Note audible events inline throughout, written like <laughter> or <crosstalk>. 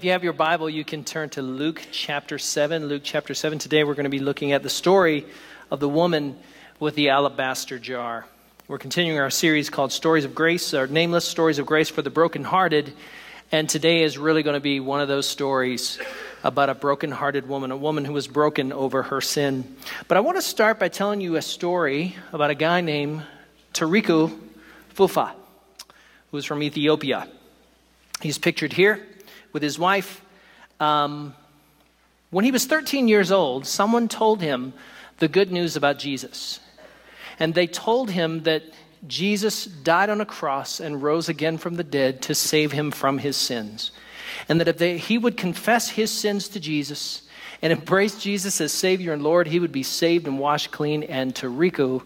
if you have your Bible, you can turn to Luke chapter 7. Luke chapter 7. Today we're going to be looking at the story of the woman with the alabaster jar. We're continuing our series called Stories of Grace, our nameless stories of grace for the brokenhearted. And today is really going to be one of those stories about a brokenhearted woman, a woman who was broken over her sin. But I want to start by telling you a story about a guy named Tariku Fufa, who is from Ethiopia. He's pictured here with his wife. Um, when he was 13 years old, someone told him the good news about Jesus. And they told him that Jesus died on a cross and rose again from the dead to save him from his sins. And that if they, he would confess his sins to Jesus and embrace Jesus as Savior and Lord, he would be saved and washed clean. And Tariku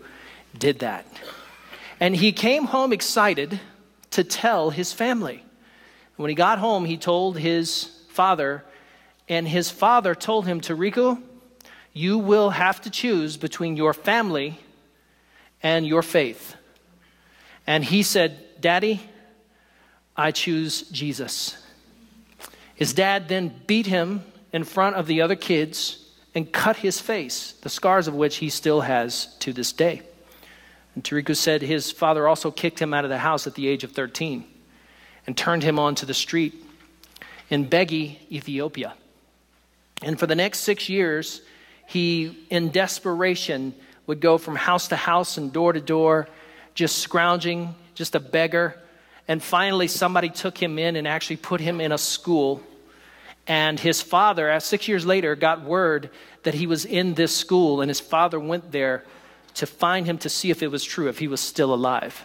did that. And he came home excited to tell his family. When he got home, he told his father, and his father told him, Tariku, you will have to choose between your family and your faith. And he said, Daddy, I choose Jesus. His dad then beat him in front of the other kids and cut his face, the scars of which he still has to this day. And Tariku said his father also kicked him out of the house at the age of 13 and turned him onto the street in Begi, Ethiopia. And for the next six years, he, in desperation, would go from house to house and door to door, just scrounging, just a beggar. And finally, somebody took him in and actually put him in a school. And his father, six years later, got word that he was in this school, and his father went there to find him to see if it was true, if he was still alive.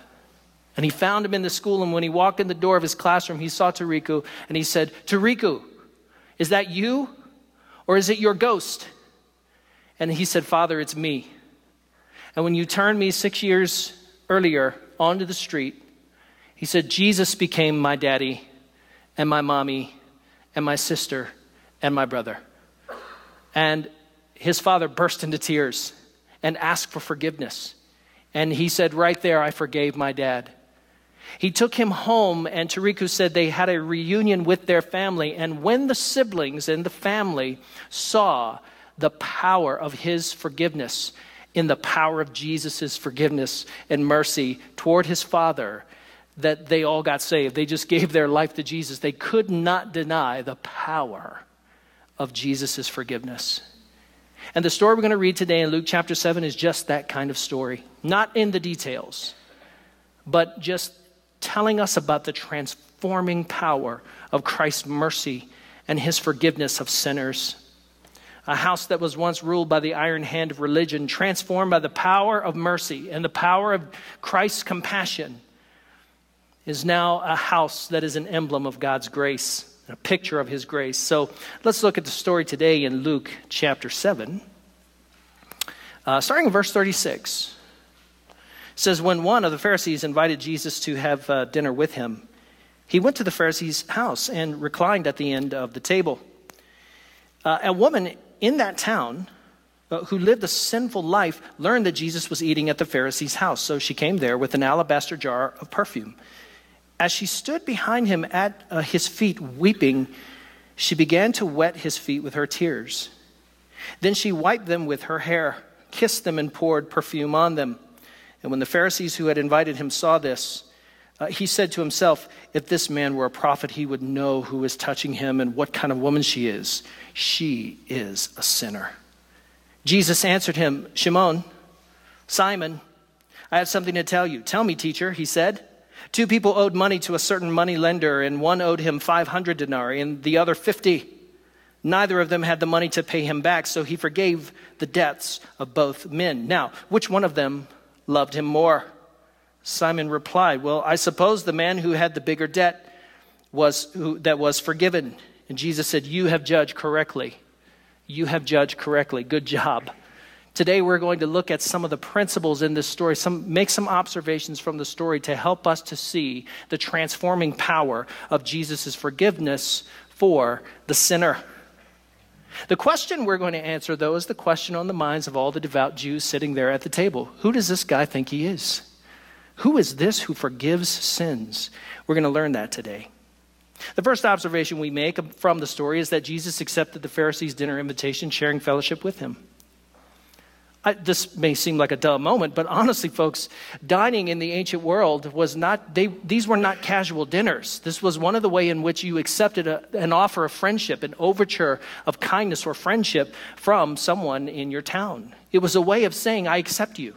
And he found him in the school, and when he walked in the door of his classroom, he saw Tariku, and he said, Tariku, is that you? Or is it your ghost? And he said, Father, it's me. And when you turned me six years earlier onto the street, he said, Jesus became my daddy and my mommy and my sister and my brother. And his father burst into tears and asked for forgiveness. And he said, Right there, I forgave my dad. He took him home, and Tariku said they had a reunion with their family. And when the siblings and the family saw the power of his forgiveness, in the power of Jesus' forgiveness and mercy toward his father, that they all got saved. They just <laughs> gave their life to Jesus. They could not deny the power of Jesus' forgiveness. And the story we're going to read today in Luke chapter 7 is just that kind of story. Not in the details, but just telling us about the transforming power of Christ's mercy and his forgiveness of sinners. A house that was once ruled by the iron hand of religion, transformed by the power of mercy and the power of Christ's compassion, is now a house that is an emblem of God's grace, a picture of his grace. So let's look at the story today in Luke chapter 7, uh, starting in verse 36 says, When one of the Pharisees invited Jesus to have uh, dinner with him, he went to the Pharisee's house and reclined at the end of the table. Uh, a woman in that town uh, who lived a sinful life learned that Jesus was eating at the Pharisee's house, so she came there with an alabaster jar of perfume. As she stood behind him at uh, his feet, weeping, she began to wet his feet with her tears. Then she wiped them with her hair, kissed them, and poured perfume on them. And when the Pharisees who had invited him saw this, uh, he said to himself, If this man were a prophet, he would know who is touching him and what kind of woman she is. She is a sinner. Jesus answered him, Shimon, Simon, I have something to tell you. Tell me, teacher, he said. Two people owed money to a certain money lender, and one owed him 500 denarii and the other 50. Neither of them had the money to pay him back, so he forgave the debts of both men. Now, which one of them loved him more? Simon replied, Well, I suppose the man who had the bigger debt was who, that was forgiven. And Jesus said, You have judged correctly. You have judged correctly. Good job. Today we're going to look at some of the principles in this story, some, make some observations from the story to help us to see the transforming power of Jesus' forgiveness for the sinner. The question we're going to answer, though, is the question on the minds of all the devout Jews sitting there at the table. Who does this guy think he is? Who is this who forgives sins? We're going to learn that today. The first observation we make from the story is that Jesus accepted the Pharisees' dinner invitation, sharing fellowship with him. I, this may seem like a dull moment, but honestly, folks, dining in the ancient world was not, they, these were not casual dinners. This was one of the way in which you accepted a, an offer of friendship, an overture of kindness or friendship from someone in your town. It was a way of saying, I accept you.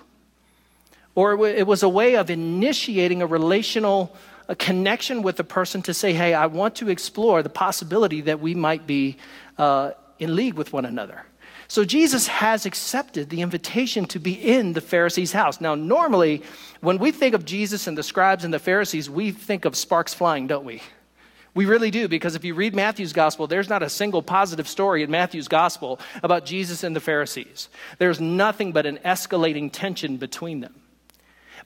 Or it was a way of initiating a relational a connection with the person to say, hey, I want to explore the possibility that we might be uh, in league with one another. So Jesus has accepted the invitation to be in the Pharisees' house. Now, normally, when we think of Jesus and the scribes and the Pharisees, we think of sparks flying, don't we? We really do, because if you read Matthew's gospel, there's not a single positive story in Matthew's gospel about Jesus and the Pharisees. There's nothing but an escalating tension between them.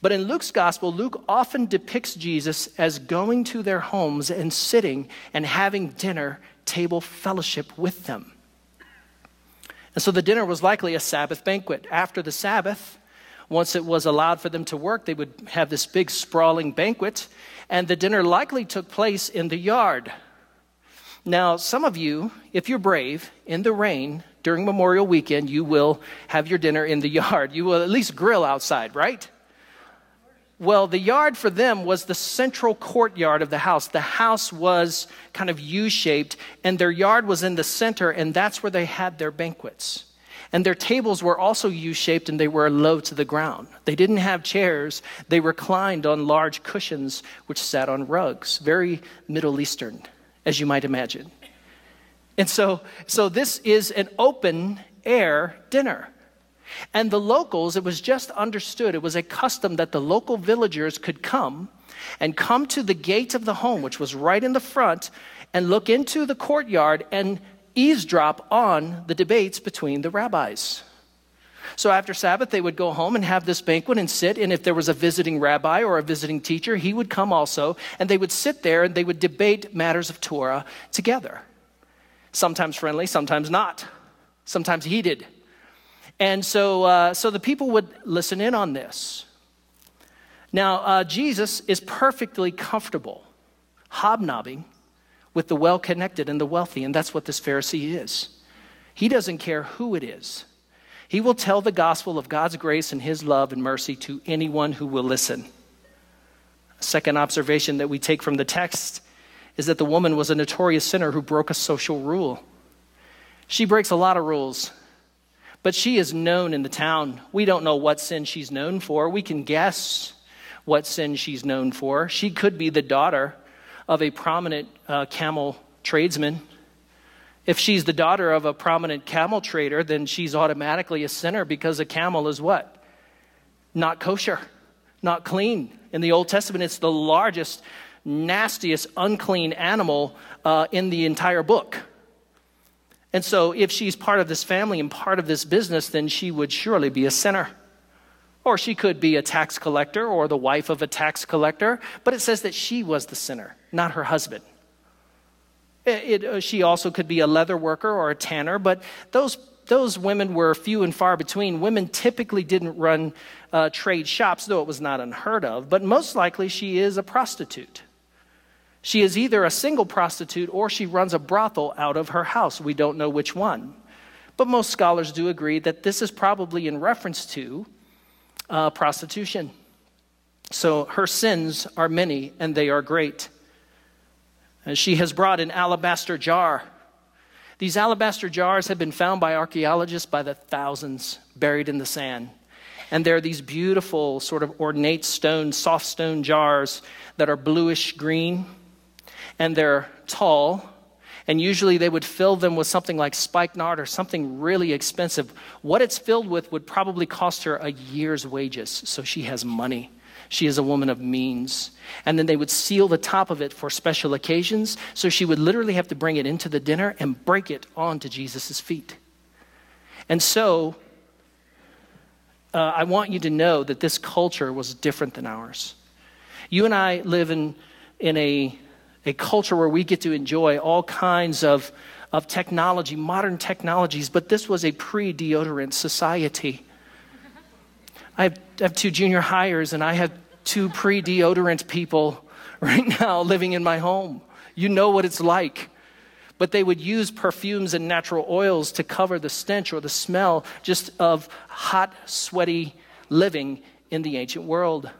But in Luke's gospel, Luke often depicts Jesus as going to their homes and sitting and having dinner table fellowship with them. And so the dinner was likely a Sabbath banquet. After the Sabbath, once it was allowed for them to work, they would have this big sprawling banquet, and the dinner likely took place in the yard. Now, some of you, if you're brave, in the rain during Memorial Weekend, you will have your dinner in the <laughs> yard. You will at least grill outside, right? Well, the yard for them was the central courtyard of the house. The house was kind of U shaped, and their yard was in the center, and that's where they had their banquets. And their tables were also U shaped and they were low to the ground. They didn't have chairs, they reclined on large cushions which sat on rugs, very Middle Eastern, as you might imagine. And so, so this is an open air dinner. And the locals, it was just understood, it was a custom that the local villagers could come and come to the gate of the home, which was right in the front, and look into the courtyard and eavesdrop on the debates between the rabbis. So after Sabbath, they would go home and have this banquet and sit. And if there was a visiting rabbi or a visiting teacher, he would come also. And they would sit there and they would debate matters of Torah together. Sometimes friendly, sometimes not, sometimes heated. And so, uh, so the people would listen in on this. Now, uh, Jesus is perfectly comfortable hobnobbing with the well connected and the wealthy, and that's what this Pharisee is. He doesn't care who it is. He will tell the gospel of God's grace and his love and mercy to anyone who will listen. A second observation that we take from the text is that the woman was a notorious sinner who broke a social rule. She breaks a lot of rules. But she is known in the town. We don't know what sin she's known for. We can guess what sin she's known for. She could be the daughter of a prominent uh, camel tradesman. If she's the daughter of a prominent camel trader, then she's automatically a sinner because a camel is what? Not kosher, not clean. In the Old Testament, it's the largest, nastiest, unclean animal uh, in the entire book. And so, if she's part of this family and part of this business, then she would surely be a sinner. Or she could be a tax collector or the wife of a tax collector, but it says that she was the sinner, not her husband. It, it, uh, she also could be a leather worker or a tanner, but those, those women were few and far between. Women typically didn't run uh, trade shops, though it was not unheard of, but most likely she is a prostitute. She is either a single prostitute or she runs a brothel out of her house. We don't know which one. But most scholars do agree that this is probably in reference to uh, prostitution. So her sins are many and they are great. And she has brought an alabaster jar. These alabaster jars have been found by archaeologists by the thousands buried in the sand. And they're these beautiful, sort of ornate stone, soft stone jars that are bluish green and they're tall. And usually they would fill them with something like spikenard or something really expensive. What it's filled with would probably cost her a year's wages. So she has money. She is a woman of means. And then they would seal the top of it for special occasions. So she would literally have to bring it into the dinner and break it onto Jesus' feet. And so uh, I want you to know that this culture was different than ours. You and I live in, in a a culture where we get to enjoy all kinds of, of technology, modern technologies, but this was a pre deodorant society. I have, I have two junior hires, and I have two pre deodorant people right now living in my home. You know what it's like. But they would use perfumes and natural oils to cover the stench or the smell just of hot, sweaty living in the ancient world.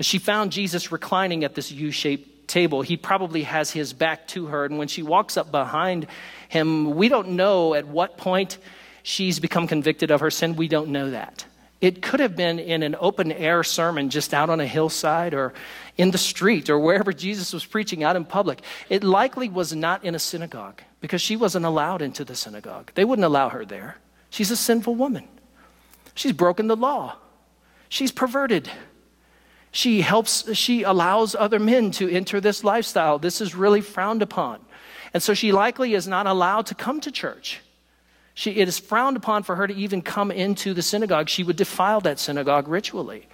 She found Jesus reclining at this U shaped table. He probably has his back to her. And when she walks up behind him, we don't know at what point she's become convicted of her sin. We don't know that. It could have been in an open air sermon just out on a hillside or in the street or wherever Jesus was preaching out in public. It likely was not in a synagogue because she wasn't allowed into the synagogue. They wouldn't allow her there. She's a sinful woman. She's broken the law. She's perverted. She helps, she allows other men to enter this lifestyle. This is really frowned upon. And so she likely is not allowed to come to church. She, it is frowned upon for her to even come into the synagogue. She would defile that synagogue ritually.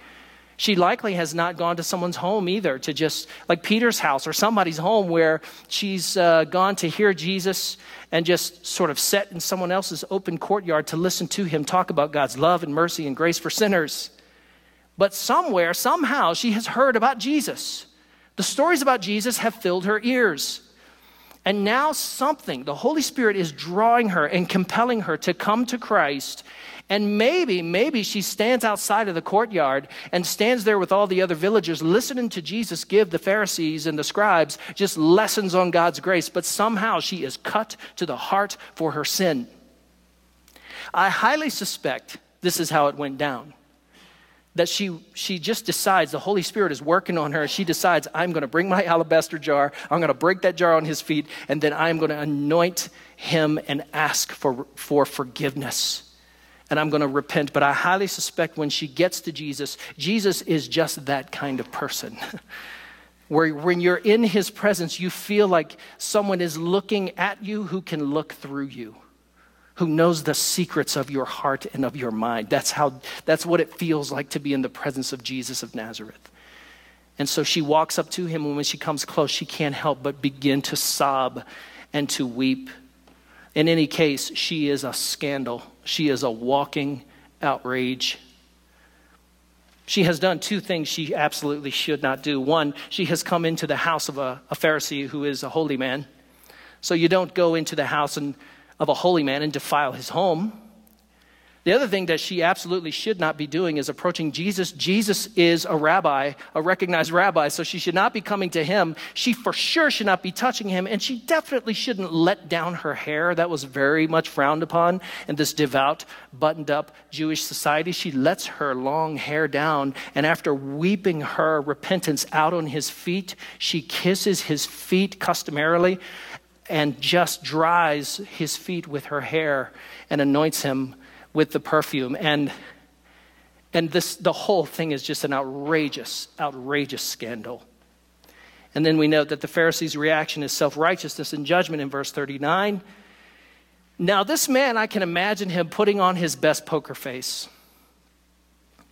She likely has not gone to someone's home either, to just like Peter's house or somebody's home where she's uh, gone to hear Jesus and just sort of set in someone else's open courtyard to listen to him talk about God's love and mercy and grace for sinners. But somewhere, somehow, she has heard about Jesus. The stories about Jesus have filled her ears. And now something, the Holy Spirit is drawing her and compelling her to come to Christ. And maybe, maybe she stands outside of the courtyard and stands there with all the other villagers listening to Jesus give the Pharisees and the scribes just lessons on God's grace. But somehow she is cut to the heart for her sin. I highly suspect this is how it went down that she, she just decides the Holy Spirit is working on her. She decides, I'm going to bring my alabaster jar, I'm going to break that jar on his feet, and then I'm going to anoint him and ask for, for forgiveness. And I'm going to repent. But I highly suspect when she gets to Jesus, Jesus is just that kind of person. <laughs> Where when you're in his presence, you feel like someone is looking at you who can look through you who knows the secrets of your heart and of your mind. That's how that's what it feels like to be in the presence of Jesus of Nazareth. And so she walks up to him and when she comes close, she can't help but begin to sob and to weep. In any case, she is a scandal. She is a walking outrage. She has done two things she absolutely should not do. One, she has come into the house of a, a Pharisee who is a holy man. So you don't go into the house and of a holy man and defile his home. The other thing that she absolutely should not be doing is approaching Jesus. Jesus is a rabbi, a recognized rabbi, so she should not be coming to him. She for sure should not be touching him, and she definitely shouldn't let down her hair. That was very much frowned upon in this devout, buttoned up Jewish society. She lets her long hair down, and after weeping her repentance out on his feet, she kisses his feet customarily and just dries his feet with her hair and anoints him with the perfume. And, and this, the whole thing is just an outrageous, outrageous scandal. And then we note that the Pharisees' reaction is self righteousness and judgment in verse 39. Now, this man, I can imagine him putting on his best poker face.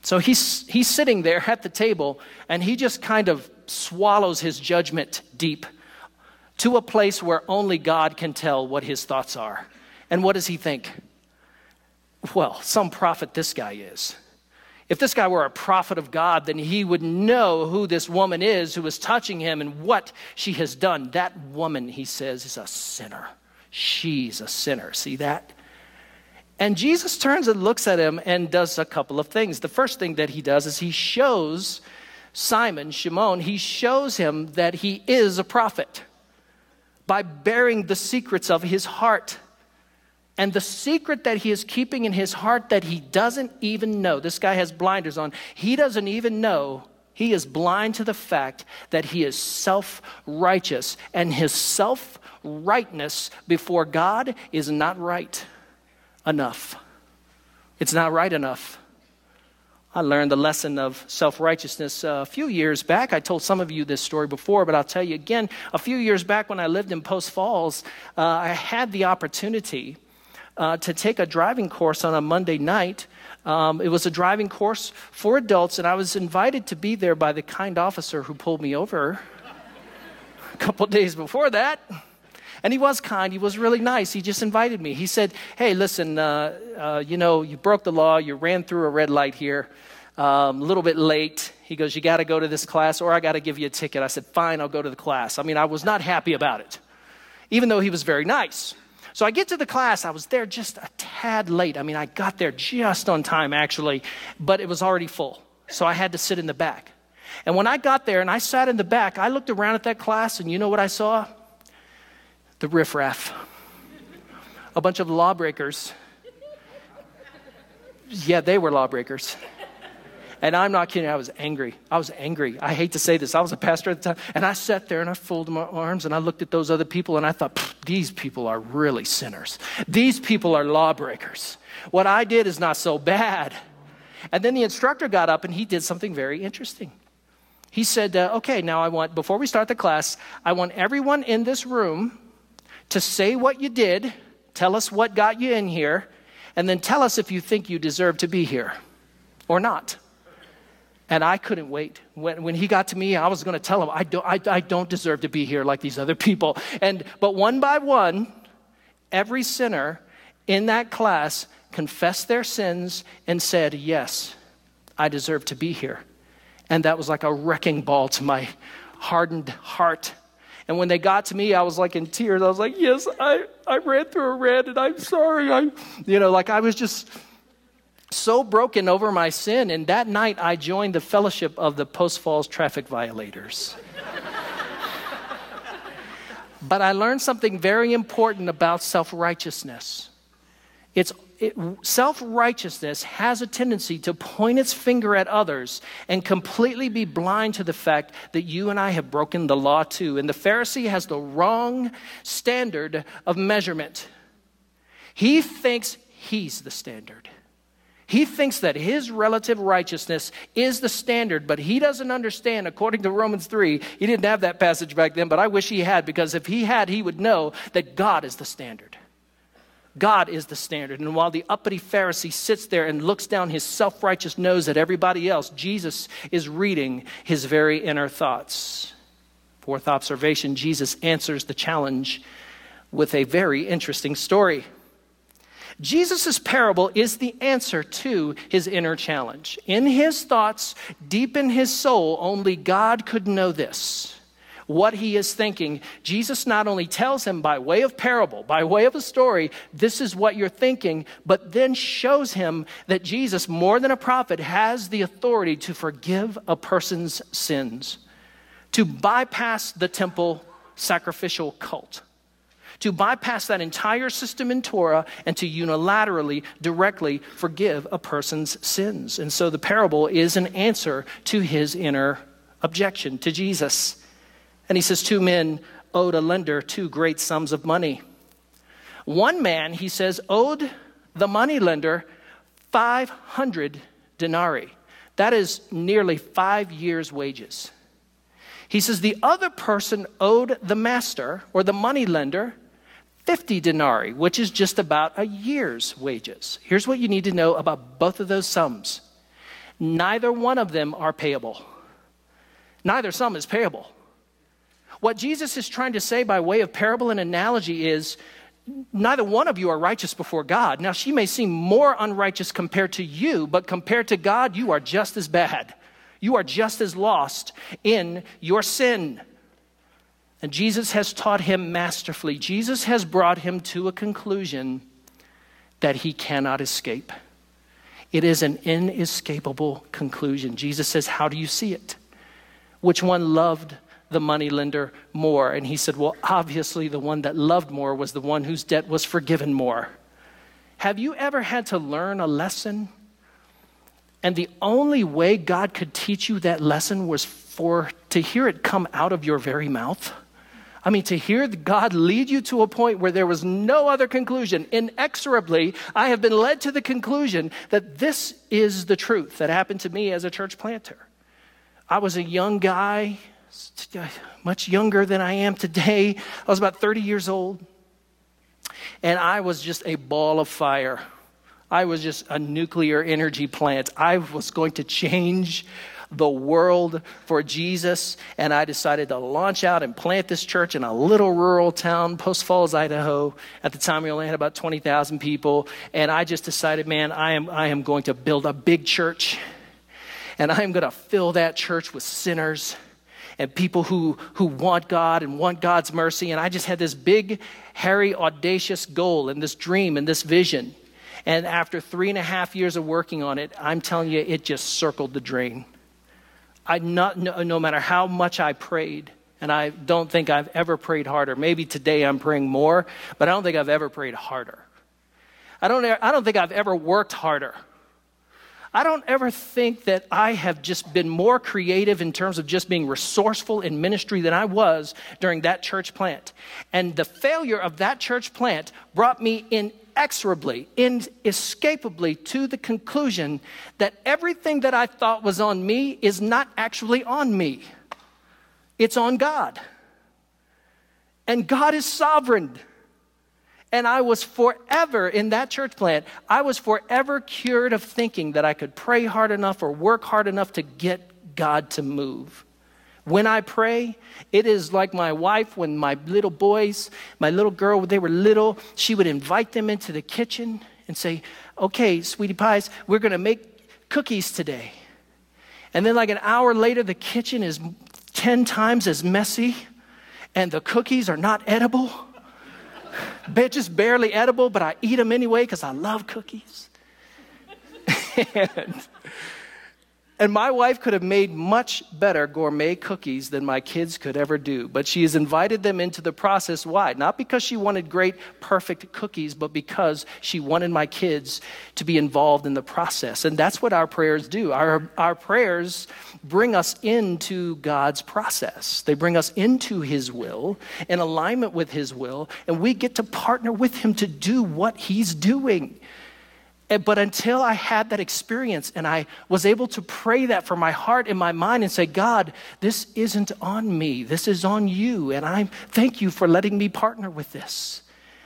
So he's, he's sitting there at the table and he just kind of swallows his judgment deep to a place where only God can tell what his thoughts are. And what does he think? Well, some prophet this guy is. If this guy were a prophet of God, then he would know who this woman is who is touching him and what she has done. That woman, he says, is a sinner. She's a sinner. See that? And Jesus turns and looks at him and does a couple of things. The first thing that he does is he shows Simon, Shimon, he shows him that he is a prophet by bearing the secrets of his heart. And the secret that he is keeping in his heart that he doesn't even know, this guy has blinders on, he doesn't even know. He is blind to the fact that he is self righteous, and his self rightness before God is not right enough. It's not right enough. I learned the lesson of self righteousness a few years back. I told some of you this story before, but I'll tell you again. A few years back, when I lived in Post Falls, uh, I had the opportunity uh, to take a driving course on a Monday night. Um, it was a driving course for adults, and I was invited to be there by the kind officer who pulled me over a couple <laughs> days before that. And he was kind. He was really nice. He just invited me. He said, Hey, listen, uh, uh, you know, you broke the law. You ran through a red light here. um, a little bit late. He goes, You got to go to this class, or I got to give you a ticket. I said, Fine, I'll go to the class. I mean, I was not happy about it, even though he was very nice. So I get to the class. I was there just a tad late. I mean, I got there just on time, actually, but it was already full. So I had to sit in the back. And when I got there and I sat in the back, I looked around at that class, and you know what I saw? The riffraff. A bunch of lawbreakers. Yeah, they were lawbreakers. And I'm not kidding, I was angry. I was angry. I hate to say this. I was a pastor at the time. And I sat there and I folded my arms and I looked at those other people and I thought, these people are really sinners. These people are lawbreakers. What I did is not so bad. And then the instructor got up and he did something very interesting. He said, uh, Okay, now I want, before we start the class, I want everyone in this room to say what you did, tell us what got you in here, and then tell us if you think you deserve to be here or not. And I couldn't wait. When, when he got to me, I was going to tell him, I don't, I, I don't deserve to be here like these other people. And, but one by one, every sinner in that class confessed their sins and said, Yes, I deserve to be here. And that was like a wrecking ball to my hardened heart. And when they got to me, I was like in tears. I was like, Yes, I, I ran through a red and I'm sorry. I, you know, like I was just so broken over my sin. And that night, I joined the fellowship of the Post Falls traffic violators. but I learned something very important about self righteousness. It's it, self righteousness has a tendency to point its finger at others and completely be blind to the fact that you and I have broken the law too. And the Pharisee has the wrong standard of measurement. He thinks he's the standard. He thinks that his relative righteousness is the standard, but he doesn't understand, according to Romans 3. He didn't have that passage back then, but I wish he had, because if he had, he would know that God is the standard. God is the standard. And while the uppity Pharisee sits there and looks down his self righteous nose at everybody else, Jesus is reading his very inner thoughts. Fourth observation Jesus answers the challenge with a very interesting story. Jesus' parable is the answer to his inner challenge. In his thoughts, deep in his soul, only God could know this. What he is thinking, Jesus not only tells him by way of parable, by way of a story, this is what you're thinking, but then shows him that Jesus, more than a prophet, has the authority to forgive a person's sins, to bypass the temple sacrificial cult to bypass that entire system in Torah and to unilaterally, directly forgive a person's sins. And so the parable is an answer to his inner objection to Jesus. And he says, Two men owed a lender two great sums of money. One man, he says, owed the money lender 500 denarii. That is nearly five years' wages. He says the other person owed the master or the money lender 50 denarii, which is just about a year's wages. Here's what you need to know about both of those sums neither one of them are payable, neither sum is payable. What Jesus is trying to say by way of parable and analogy is neither one of you are righteous before God. Now, she may seem more unrighteous compared to you, but compared to God, you are just as bad. You are just as lost in your sin. And Jesus has taught him masterfully. Jesus has brought him to a conclusion that he cannot escape. It is an inescapable conclusion. Jesus says, How do you see it? Which one loved the money lender more? And he said, Well, obviously, the one that loved more was the one whose debt was forgiven more. Have you ever had to learn a lesson? And the only way God could teach you that lesson was for to hear it come out of your very mouth? I mean, to hear God lead you to a point where there was no other conclusion, inexorably, I have been led to the conclusion that this is the truth that happened to me as a church planter. I was a young guy, much younger than I am today. I was about 30 years old, and I was just a ball of fire. I was just a nuclear energy plant. I was going to change the world for Jesus. And I decided to launch out and plant this church in a little rural town, Post Falls, Idaho. At the time, we only had about 20,000 people. And I just decided, man, I am, I am going to build a big church. and I'm going to fill that church with sinners and people who, who want God and want God's mercy. And I just had this big, hairy, audacious goal and this dream and this vision. And after three and a half years of working on it, I'm telling you, it just circled the drain. I not, no, no matter how much I prayed, and I don't think I've ever prayed harder. Maybe today I'm praying more, but I don't think I've ever prayed harder. I don't, I don't think I've ever worked harder. I don't ever think that I have just been more creative in terms of just being resourceful in ministry than I was during that church plant. And the failure of that church plant brought me inexorably, inescapably to the conclusion that everything that I thought was on me is not actually on me, it's on God. And God is sovereign. And I was forever in that church plant, I was forever cured of thinking that I could pray hard enough or work hard enough to get God to move. When I pray, it is like my wife when my little boys, my little girl, they were little, she would invite them into the kitchen and say, Okay, sweetie pies, we're to make cookies today. And then, like an hour later, the kitchen is 10 times as messy and the cookies are not edible just barely edible, but I eat them anyway because I love cookies. <laughs> and, and my wife could have made much better gourmet cookies than my kids could ever do, but she has invited them into the process. Why? Not because she wanted great, perfect cookies, but because she wanted my kids to be involved in the process. And that's what our prayers do. Our, our prayers bring us into God's process, they bring us into His will, in alignment with His will, and we get to partner with Him to do what He's doing. But until I had that experience and I was able to pray that for my heart and my mind and say, God, this isn't on me, this is on you. And I thank you for letting me partner with this.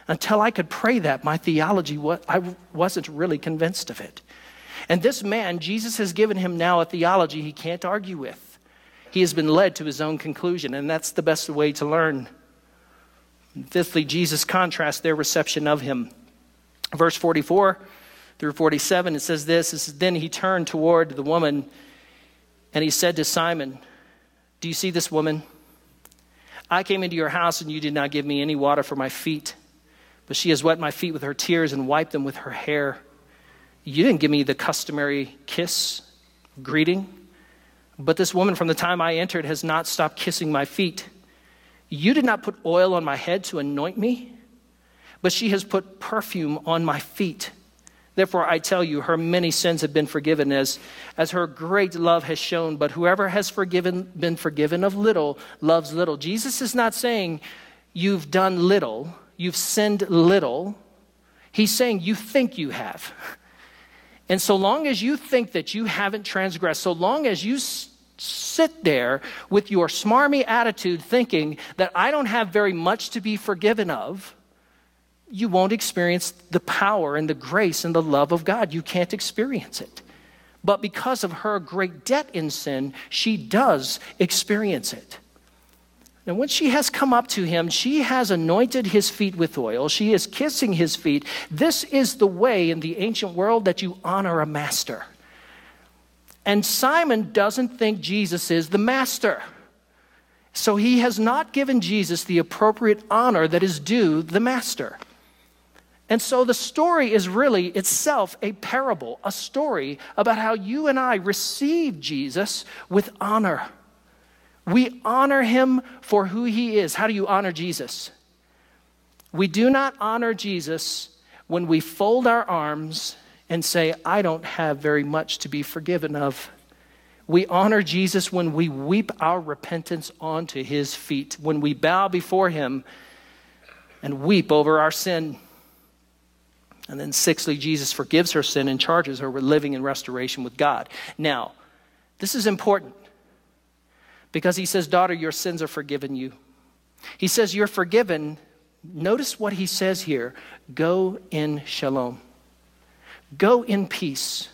Until I could pray that, my theology, I wasn't really convinced of it. And this man, Jesus has given him now a theology he can't argue with. He has been led to his own conclusion, and that's the best way to learn. fifthly, Jesus contrasts their reception of him. Verse 44 through 47, it says this, it says, Then he turned toward the woman and he said to Simon, Do you see this woman? I came into your house and you did not give me any water for my feet, but she has wet my feet with her tears and wiped them with her hair. You didn't give me the customary kiss, greeting, but this woman from the time I entered has not stopped kissing my feet. You did not put oil on my head to anoint me, but she has put perfume on my feet. Therefore, I tell you, her many sins have been forgiven as, as her great love has shown. But whoever has forgiven, been forgiven of little loves little. Jesus is not saying you've done little, you've sinned little. He's saying you think you have. <laughs> And so long as you think that you haven't transgressed, so long as you s- sit there with your smarmy attitude thinking that I don't have very much to be forgiven of, you won't experience the power and the grace and the love of God. You can't experience it. But because of her great debt in sin, she does experience it. And when she has come up to him, she has anointed his feet with oil. She is kissing his feet. This is the way in the ancient world that you honor a master. And Simon doesn't think Jesus is the master. So he has not given Jesus the appropriate honor that is due the master. And so the story is really itself a parable, a story about how you and I receive Jesus with honor. We honor him for who he is. How do you honor Jesus? We do not honor Jesus when we fold our arms and say, I don't have very much to be forgiven of. We honor Jesus when we weep our repentance onto his feet, when we bow before him and weep over our sin. And then, sixthly, Jesus forgives her sin and charges her with living in restoration with God. Now, this is important because he says, Daughter, your sins are forgiven you. He says, You're forgiven. Notice what he says here go in shalom, go in peace.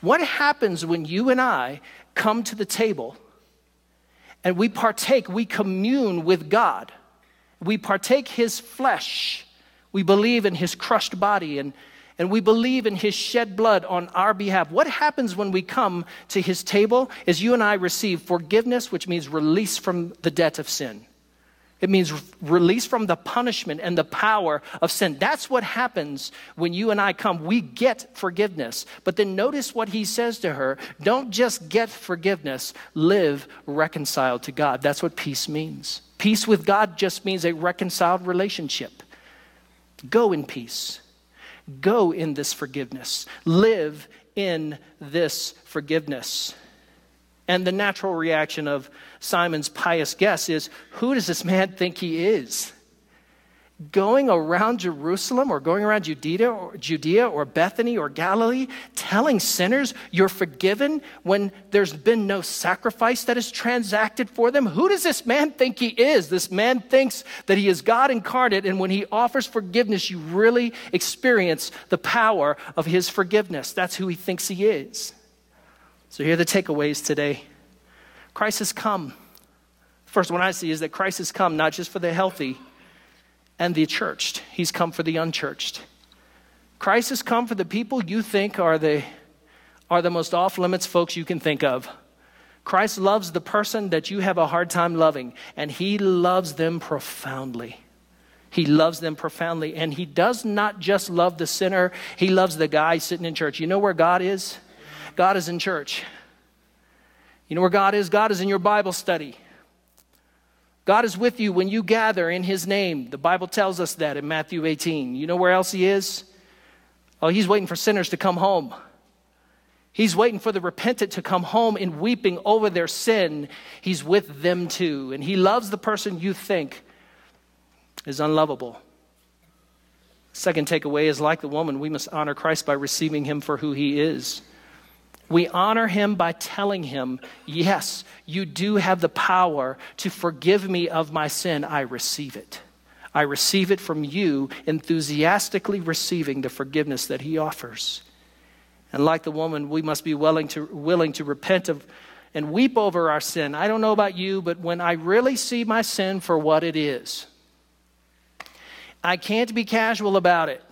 What happens when you and I come to the table and we partake, we commune with God, we partake his flesh? We believe in his crushed body and, and we believe in his shed blood on our behalf, what happens when we come to his table is you and I receive forgiveness, which means release from the debt of sin. It means release from the punishment and the power of sin. That's what happens when you and I come. We get forgiveness. But then notice what he says to her don't just get forgiveness, live reconciled to God. That's what peace means. Peace with God just means a reconciled relationship. Go in peace. Go in this forgiveness. Live in this forgiveness. And the natural reaction of Simon's pious guess is who does this man think he is? Going around Jerusalem or going around Judea or, Judea or Bethany or Galilee telling sinners you're forgiven when there's been no sacrifice that is transacted for them? Who does this man think he is? This man thinks that he is God incarnate, and when he offers forgiveness, you really experience the power of his forgiveness. That's who he thinks he is. So here are the takeaways today Christ has come. First one I see is that Christ has come not just for the healthy and the churched, He's come for the unchurched. Christ has come for the people you think are the, are the most off limits folks you can think of. Christ loves the person that you have a hard time loving, and He loves them profoundly. He loves them profoundly. And He does not just love the sinner, He loves the guy sitting in church. You know where God is? God is in church. You know where God is? God is in your Bible study. God is with you when you gather in His name. The Bible tells us that in Matthew 18. You know where else He is? Oh, He's waiting for sinners to come home. He's waiting for the repentant to come home in weeping over their sin. He's with them too. And He loves the person you think is unlovable. Second takeaway is like the woman, we must honor Christ by receiving Him for who He is. We honor him by telling him, Yes, you do have the power to forgive me of my sin. I receive it. I receive it from you, enthusiastically receiving the forgiveness that he offers. And like the woman, we must be willing to, willing to repent of and weep over our sin. I don't know about you, but when I really see my sin for what it is, I can't be casual about it.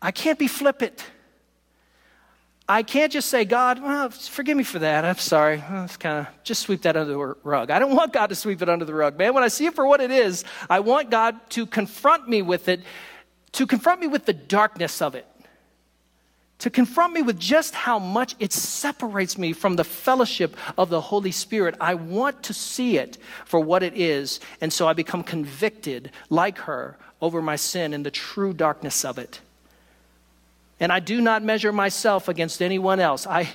I can't be flippant. I can't just say, God, well, forgive me for that. I'm sorry. It's kind of just sweep that under the rug. I don't want God to sweep it under the rug, man. When I see it for what it is, I want God to confront me with it, to confront me with the darkness of it, to confront me with just how much it separates me from the fellowship of the Holy Spirit. I want to see it for what it is, and so I become convicted, like her, over my sin and the true darkness of it. And I do not measure myself against anyone else. I,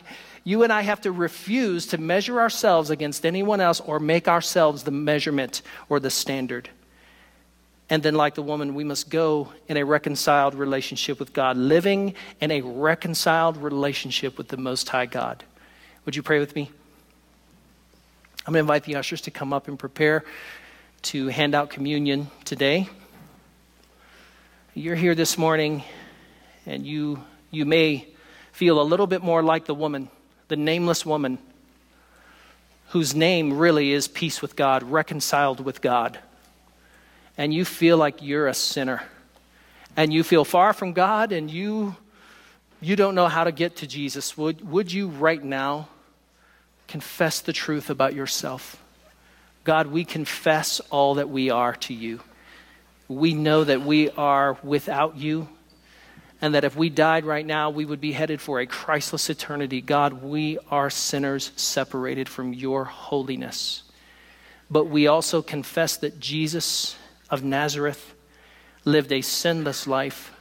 you and I have to refuse to measure ourselves against anyone else or make ourselves the measurement or the standard. And then, like the woman, we must go in a reconciled relationship with God, living in a reconciled relationship with the Most High God. Would you pray with me? I'm going to invite the ushers to come up and prepare to hand out communion today. You're here this morning and you, you may feel a little bit more like the woman, the nameless woman, whose name really is peace with God, reconciled with God. And you feel like you're a sinner. And you feel far from God and you, you don't know how to get to Jesus. Would, would you right now confess the truth about yourself? God, we confess all that we are to you. We know that we are without you and that if we died right now, we would be headed for a Christless eternity. God, we are sinners separated from your holiness. But we also confess that Jesus of Nazareth lived a sinless life,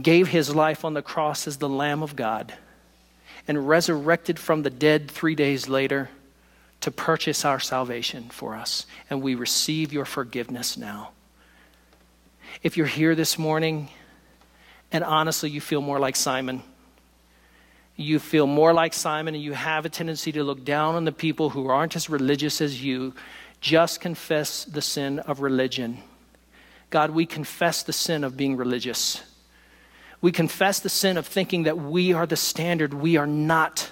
gave his life on the cross as the Lamb of God, and resurrected from the dead three days later to purchase our salvation for us. And we receive your forgiveness now. If you're here this morning, and honestly, you feel more like Simon. You feel more like Simon, and you have a tendency to look down on the people who aren't as religious as you. Just confess the sin of religion. God, we confess the sin of being religious. We confess the sin of thinking that we are the standard. We are not.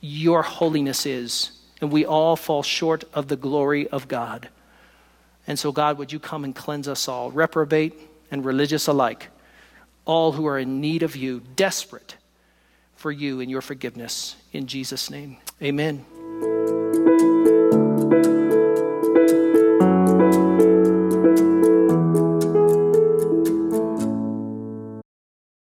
Your holiness is. And we all fall short of the glory of God. And so, God, would you come and cleanse us all, reprobate and religious alike? All who are in need of you, desperate for you and your forgiveness. In Jesus' name, amen.